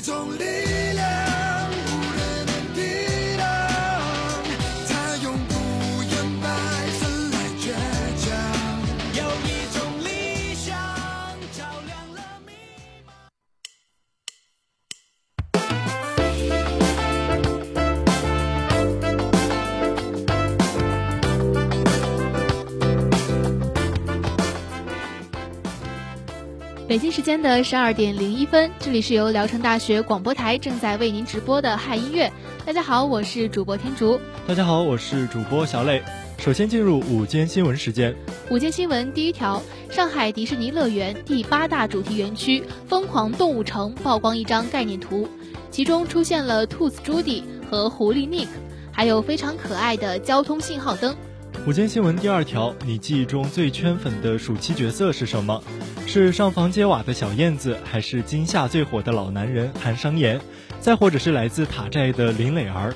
一种力。北京时间的十二点零一分，这里是由聊城大学广播台正在为您直播的嗨音乐。大家好，我是主播天竺。大家好，我是主播小磊。首先进入午间新闻时间。午间新闻第一条：上海迪士尼乐园第八大主题园区“疯狂动物城”曝光一张概念图，其中出现了兔子朱迪和狐狸 Nick，还有非常可爱的交通信号灯。午间新闻第二条：你记忆中最圈粉的暑期角色是什么？是上房揭瓦的小燕子，还是今夏最火的老男人韩商言？再或者是来自塔寨的林磊儿？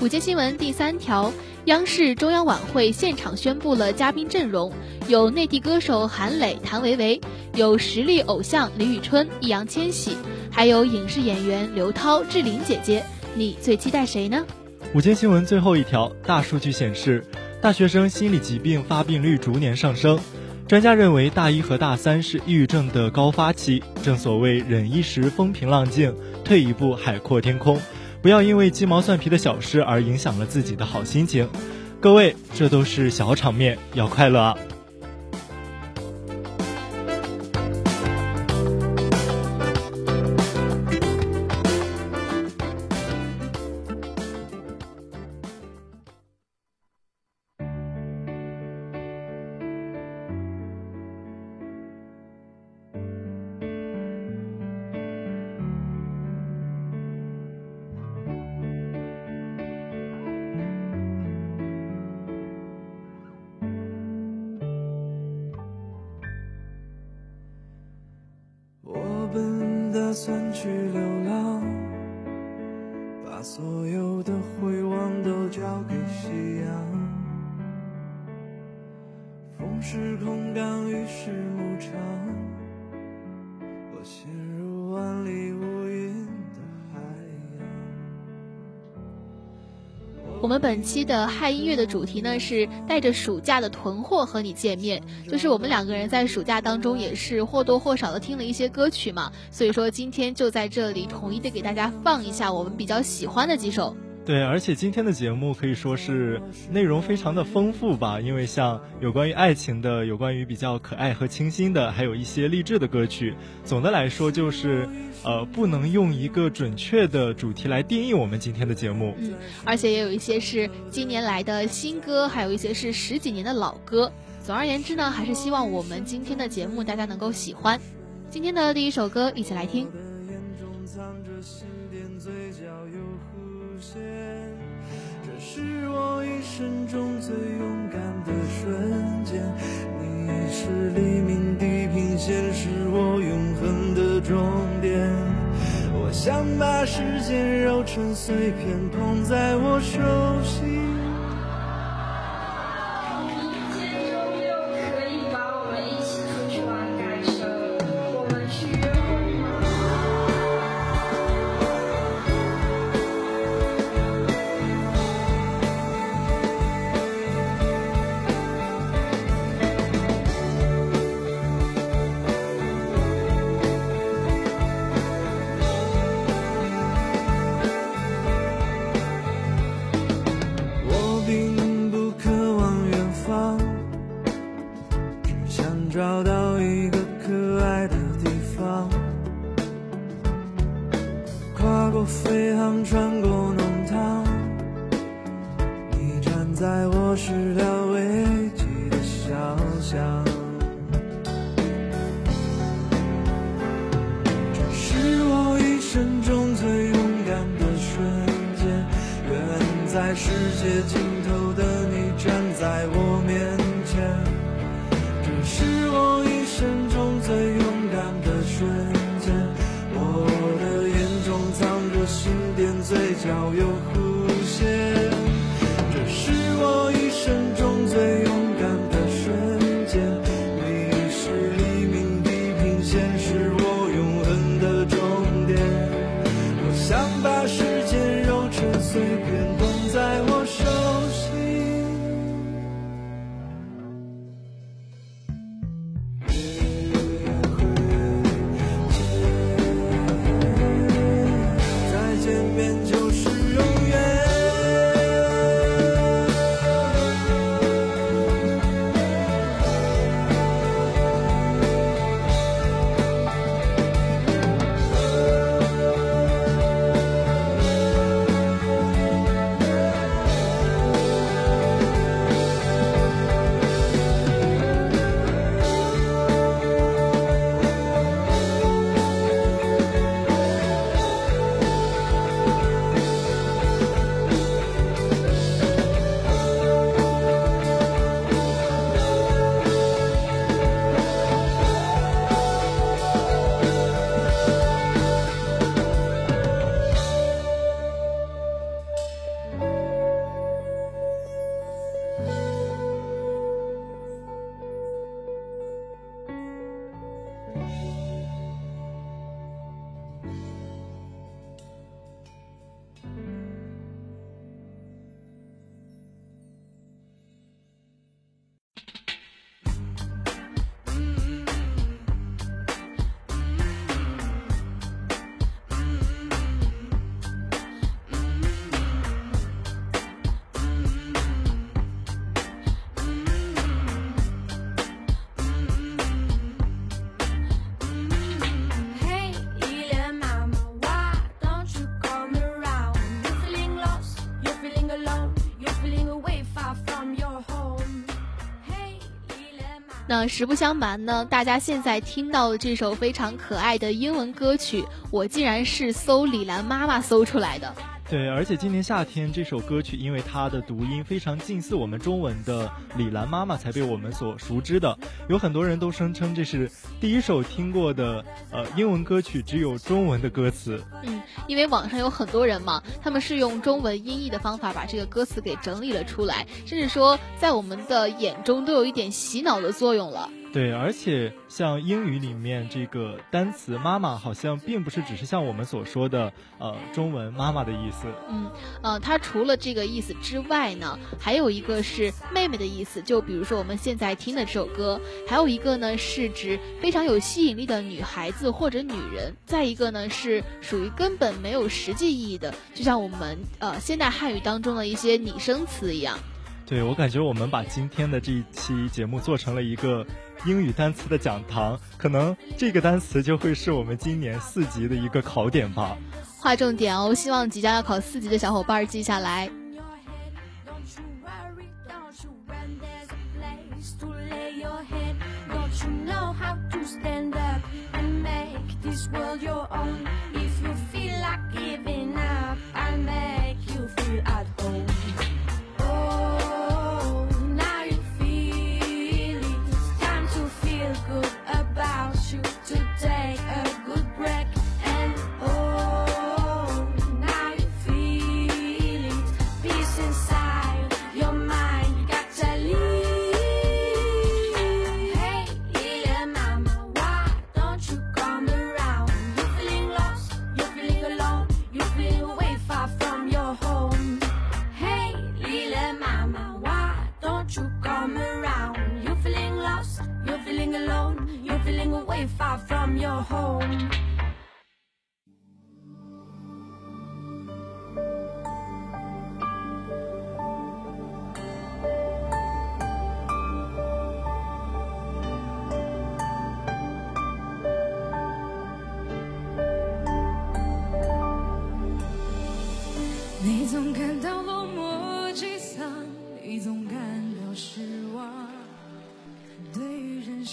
午间新闻第三条：央视中央晚会现场宣布了嘉宾阵容，有内地歌手韩磊、谭维维，有实力偶像李宇春、易烊千玺，还有影视演员刘涛、志玲姐姐。你最期待谁呢？午间新闻最后一条：大数据显示。大学生心理疾病发病率逐年上升，专家认为大一和大三是抑郁症的高发期。正所谓忍一时风平浪静，退一步海阔天空。不要因为鸡毛蒜皮的小事而影响了自己的好心情。各位，这都是小场面，要快乐啊！去了。我们本期的嗨音乐的主题呢是带着暑假的囤货和你见面，就是我们两个人在暑假当中也是或多或少的听了一些歌曲嘛，所以说今天就在这里统一的给大家放一下我们比较喜欢的几首。对，而且今天的节目可以说是内容非常的丰富吧，因为像有关于爱情的，有关于比较可爱和清新的，还有一些励志的歌曲。总的来说，就是呃，不能用一个准确的主题来定义我们今天的节目。嗯，而且也有一些是近年来的新歌，还有一些是十几年的老歌。总而言之呢，还是希望我们今天的节目大家能够喜欢。今天的第一首歌，一起来听。这是我一生中最勇敢的瞬间，你是黎明地平线，是我永恒的终点。我想把时间揉成碎片，捧在我手心。实不相瞒呢，大家现在听到的这首非常可爱的英文歌曲，我竟然是搜李兰妈妈搜出来的。对，而且今年夏天这首歌曲，因为它的读音非常近似我们中文的李兰妈妈，才被我们所熟知的。有很多人都声称这是第一首听过的呃英文歌曲，只有中文的歌词。嗯，因为网上有很多人嘛，他们是用中文音译的方法把这个歌词给整理了出来，甚至说在我们的眼中都有一点洗脑的作用了。对，而且像英语里面这个单词“妈妈”，好像并不是只是像我们所说的呃中文“妈妈”的意思。嗯，呃，它除了这个意思之外呢，还有一个是妹妹的意思。就比如说我们现在听的这首歌，还有一个呢是指非常有吸引力的女孩子或者女人。再一个呢是属于根本没有实际意义的，就像我们呃现代汉语当中的一些拟声词一样。对我感觉我们把今天的这一期节目做成了一个。英语单词的讲堂，可能这个单词就会是我们今年四级的一个考点吧。划重点哦，希望即将要考四级的小伙伴记下来。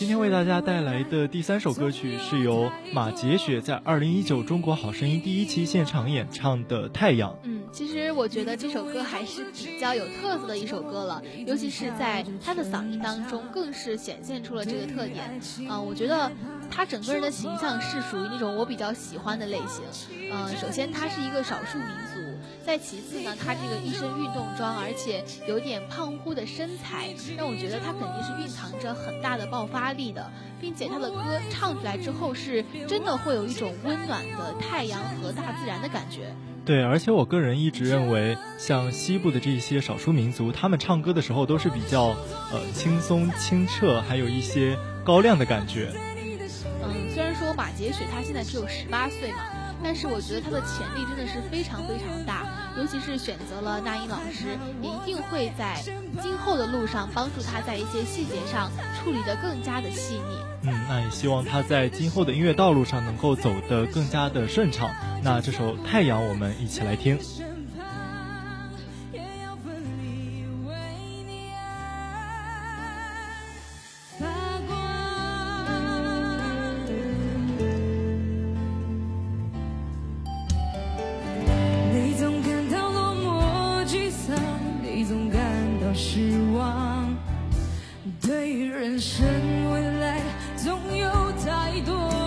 今天为大家带来的第三首歌曲是由马洁雪在二零一九中国好声音第一期现场演唱的《太阳》。嗯，其实我觉得这首歌还是比较有特色的一首歌了，尤其是在她的嗓音当中，更是显现出了这个特点。嗯，我觉得她整个人的形象是属于那种我比较喜欢的类型。嗯，首先她是一个少数民族。再其次呢，他这个一身运动装，而且有点胖乎的身材，让我觉得他肯定是蕴藏着很大的爆发力的，并且他的歌唱出来之后，是真的会有一种温暖的太阳和大自然的感觉。对，而且我个人一直认为，像西部的这些少数民族，他们唱歌的时候都是比较呃轻松清澈，还有一些高亮的感觉。嗯，虽然说马杰雪她现在只有十八岁嘛。但是我觉得他的潜力真的是非常非常大，尤其是选择了那英老师，也一定会在今后的路上帮助他在一些细节上处理得更加的细腻。嗯，那也希望他在今后的音乐道路上能够走得更加的顺畅。那这首《太阳》，我们一起来听。人生未来总有太多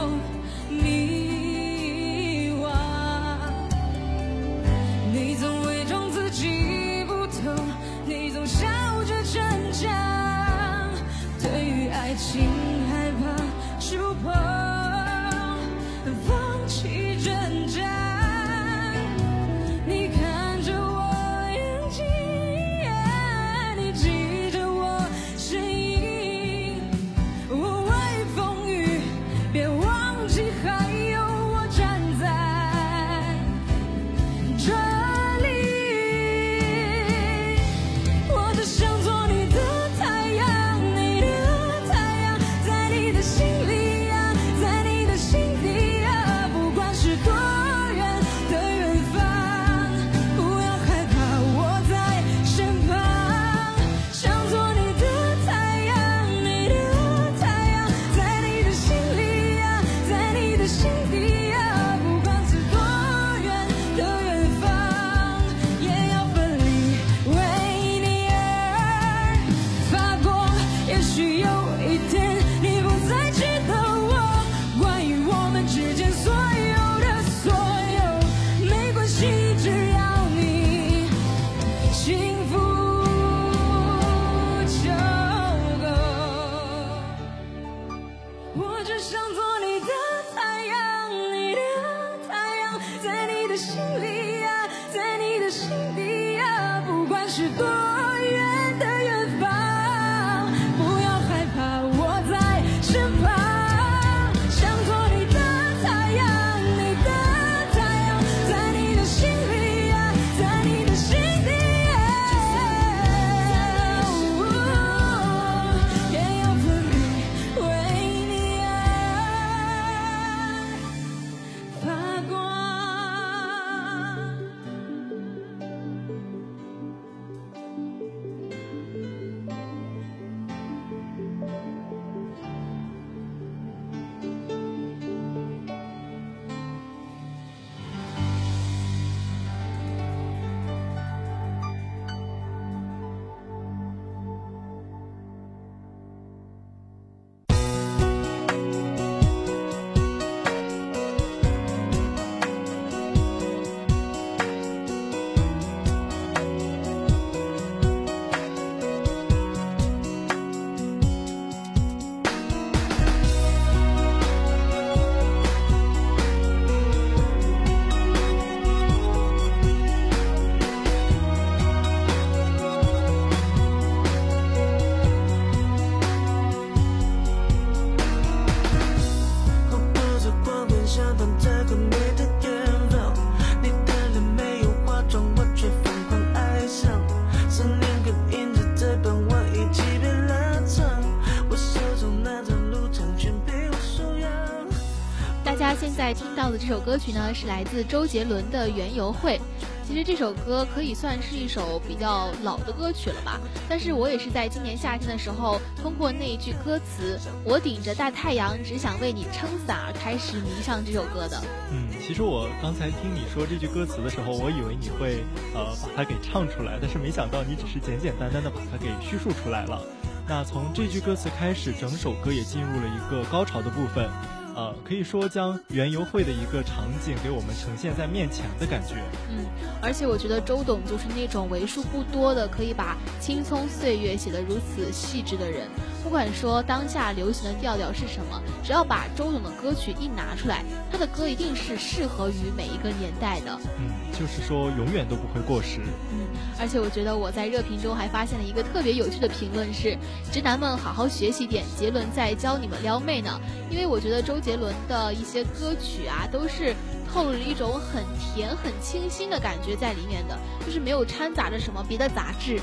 这首歌曲呢，是来自周杰伦的《园游会》。其实这首歌可以算是一首比较老的歌曲了吧，但是我也是在今年夏天的时候，通过那一句歌词“我顶着大太阳，只想为你撑伞”而开始迷上这首歌的。嗯，其实我刚才听你说这句歌词的时候，我以为你会呃把它给唱出来，但是没想到你只是简简单单的把它给叙述出来了。那从这句歌词开始，整首歌也进入了一个高潮的部分。呃，可以说将园游会的一个场景给我们呈现在面前的感觉。嗯，而且我觉得周董就是那种为数不多的可以把青葱岁月写得如此细致的人。不管说当下流行的调调是什么，只要把周董的歌曲一拿出来，他的歌一定是适合于每一个年代的。嗯，就是说永远都不会过时。嗯，而且我觉得我在热评中还发现了一个特别有趣的评论是：直男们好好学习点，杰伦在教你们撩妹呢。因为我觉得周杰伦的一些歌曲啊，都是透露着一种很甜、很清新的感觉在里面的，就是没有掺杂着什么别的杂质。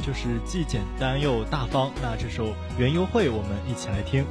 就是既简单又大方。那这首《园游会》，我们一起来听。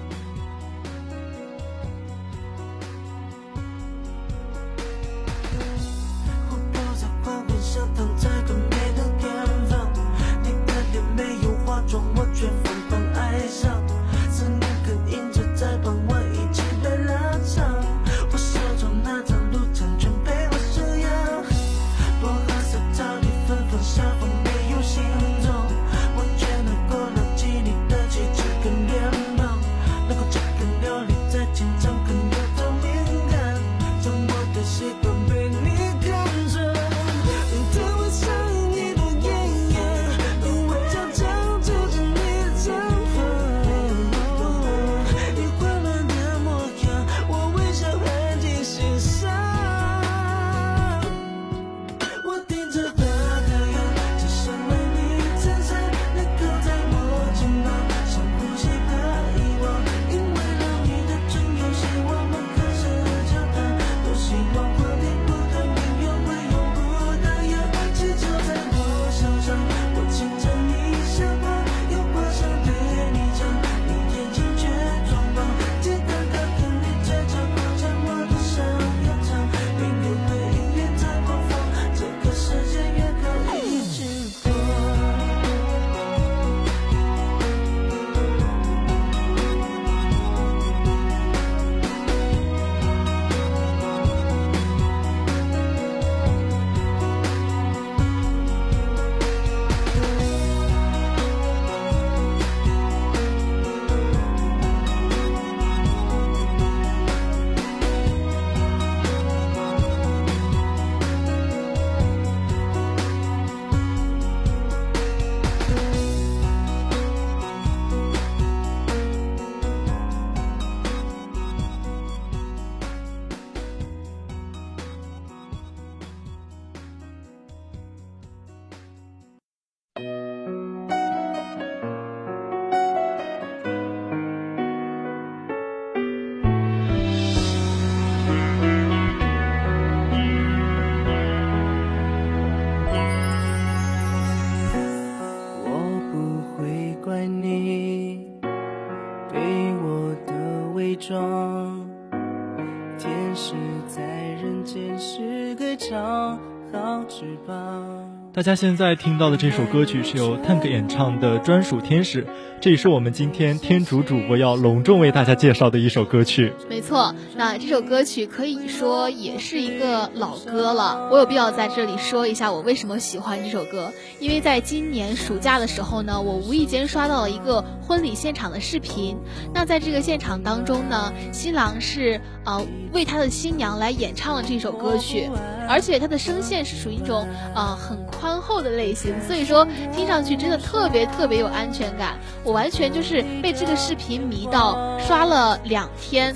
天使该长好翅膀。大家现在听到的这首歌曲是由 Tank 演唱的《专属天使》，这也是我们今天天主主播要隆重为大家介绍的一首歌曲。没错，那这首歌曲可以说也是一个老歌了。我有必要在这里说一下我为什么喜欢这首歌，因为在今年暑假的时候呢，我无意间刷到了一个婚礼现场的视频。那在这个现场当中呢，新郎是呃为他的新娘来演唱了这首歌曲，而且他的声线是属于一种呃很宽。厚的类型，所以说听上去真的特别特别有安全感。我完全就是被这个视频迷到，刷了两天。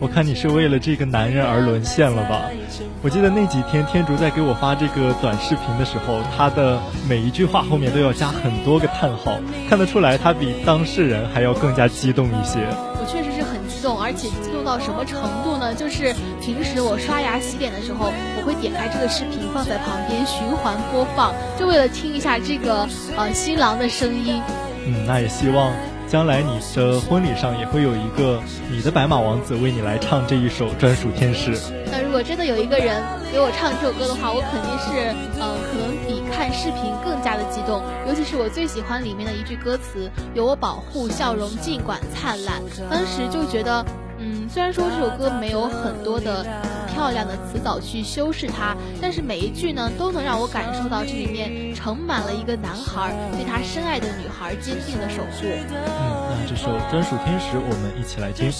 我看你是为了这个男人而沦陷了吧？我记得那几天天竺在给我发这个短视频的时候，他的每一句话后面都要加很多个叹号，看得出来他比当事人还要更加激动一些。我确实是动，而且激动到什么程度呢？就是平时我刷牙洗脸的时候，我会点开这个视频放在旁边循环播放，就为了听一下这个呃新郎的声音。嗯，那也希望。将来你的婚礼上也会有一个你的白马王子为你来唱这一首专属天使。那如果真的有一个人给我唱这首歌的话，我肯定是，嗯，可能比看视频更加的激动。尤其是我最喜欢里面的一句歌词：“有我保护，笑容尽管灿烂。”当时就觉得，嗯，虽然说这首歌没有很多的。漂亮的词藻去修饰它，但是每一句呢，都能让我感受到这里面盛满了一个男孩对他深爱的女孩坚定的守护。嗯，那这首专属天使，我们一起来听。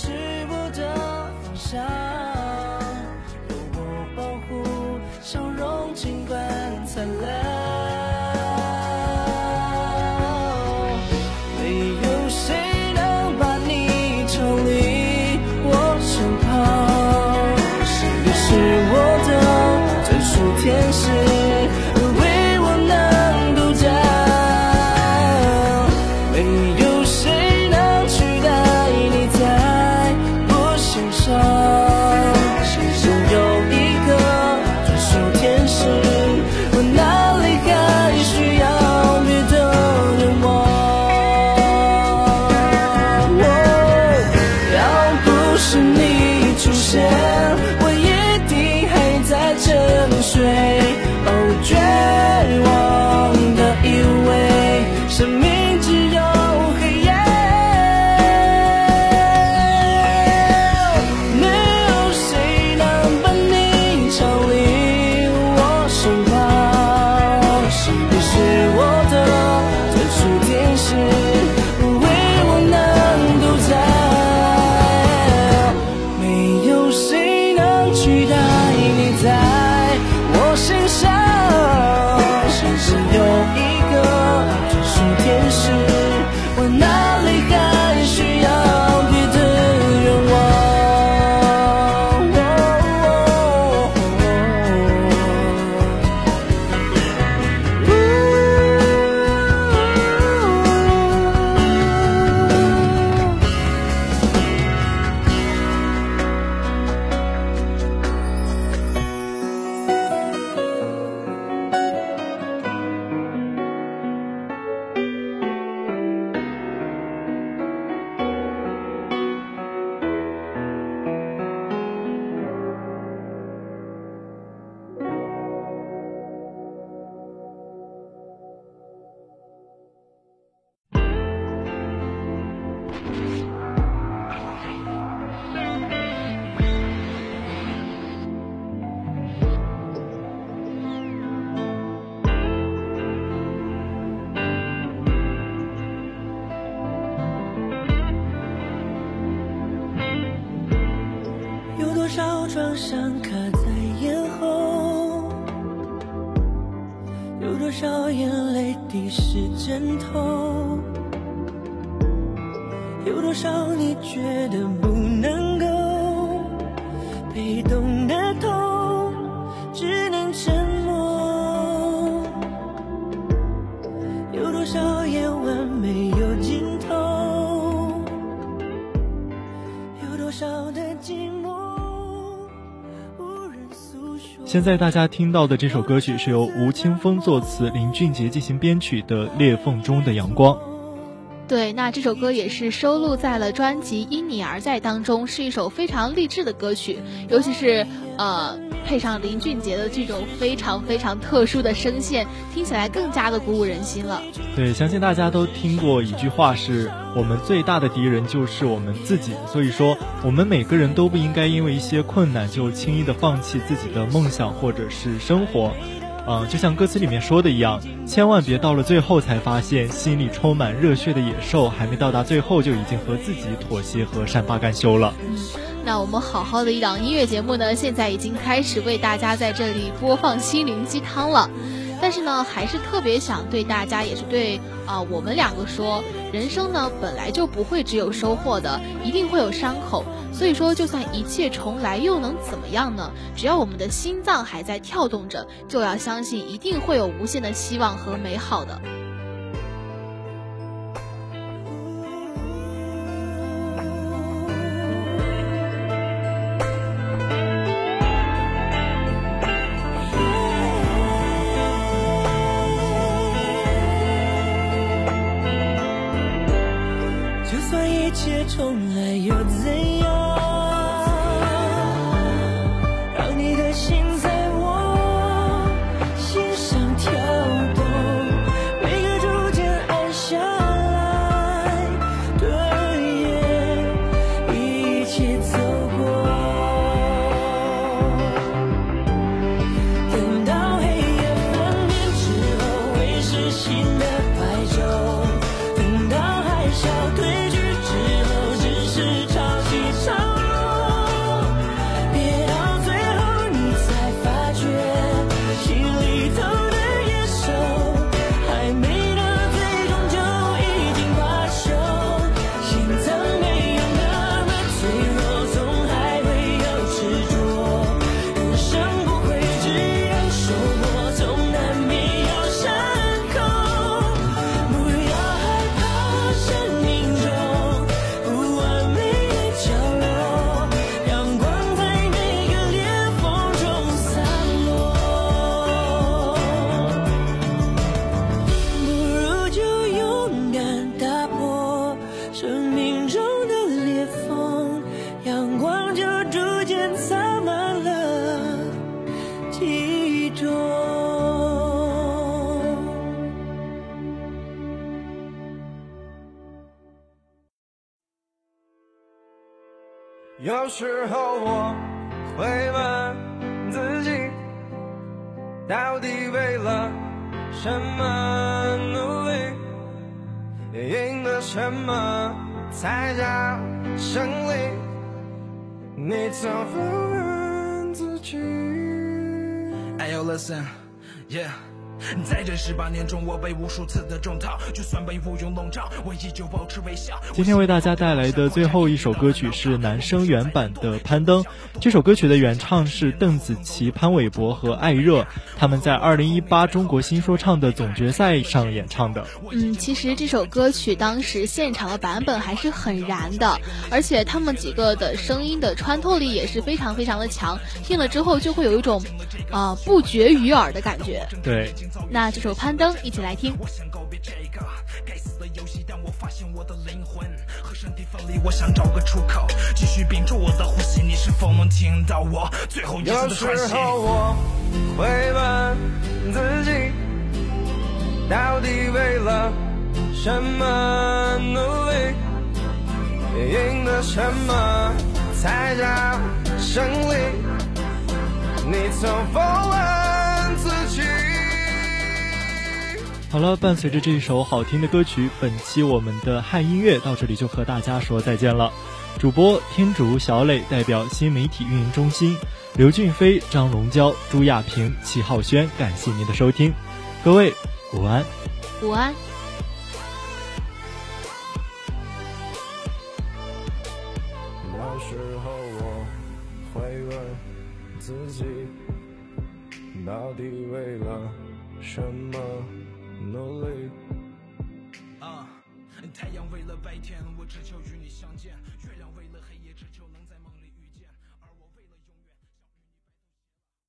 现在大家听到的这首歌曲是由吴青峰作词、林俊杰进行编曲的《裂缝中的阳光》。对，那这首歌也是收录在了专辑《因你而在》当中，是一首非常励志的歌曲，尤其是呃。配上林俊杰的这种非常非常特殊的声线，听起来更加的鼓舞人心了。对，相信大家都听过一句话，是我们最大的敌人就是我们自己。所以说，我们每个人都不应该因为一些困难就轻易的放弃自己的梦想或者是生活。嗯，就像歌词里面说的一样，千万别到了最后才发现，心里充满热血的野兽还没到达最后就已经和自己妥协和善罢甘休了。那我们好好的一档音乐节目呢，现在已经开始为大家在这里播放心灵鸡汤了。但是呢，还是特别想对大家，也是对啊我们两个说，人生呢本来就不会只有收获的，一定会有伤口。所以说，就算一切重来，又能怎么样呢？只要我们的心脏还在跳动着，就要相信一定会有无限的希望和美好的。Listen, yeah. 在这十八年中，我被无数次的中套，就算被乌云笼罩，我依旧保持微笑。今天为大家带来的最后一首歌曲是男生原版的《攀登》。这首歌曲的原唱是邓紫棋、潘玮柏和艾热，他们在2018中国新说唱的总决赛上演唱的。嗯，其实这首歌曲当时现场的版本还是很燃的，而且他们几个的声音的穿透力也是非常非常的强，听了之后就会有一种啊、呃不绝于耳的感觉。对，那这首《攀登》，一起来听。我想告别这个该死的游戏，但我发现我的灵魂和身体分离，我想找个出口，继续屏住我的呼吸。你是否能听到我最后一有时次的喘息？候我会问自己，到底为了什么努力，赢得什么才叫胜利？你曾否问好了，伴随着这一首好听的歌曲，本期我们的汉音乐到这里就和大家说再见了。主播天竺小磊代表新媒体运营中心，刘俊飞、张龙娇、朱亚平、齐浩轩，感谢您的收听，各位午安。午安。那时候我会问自己，到底为了什么努力？啊，太阳为了白天，我只求与你相见。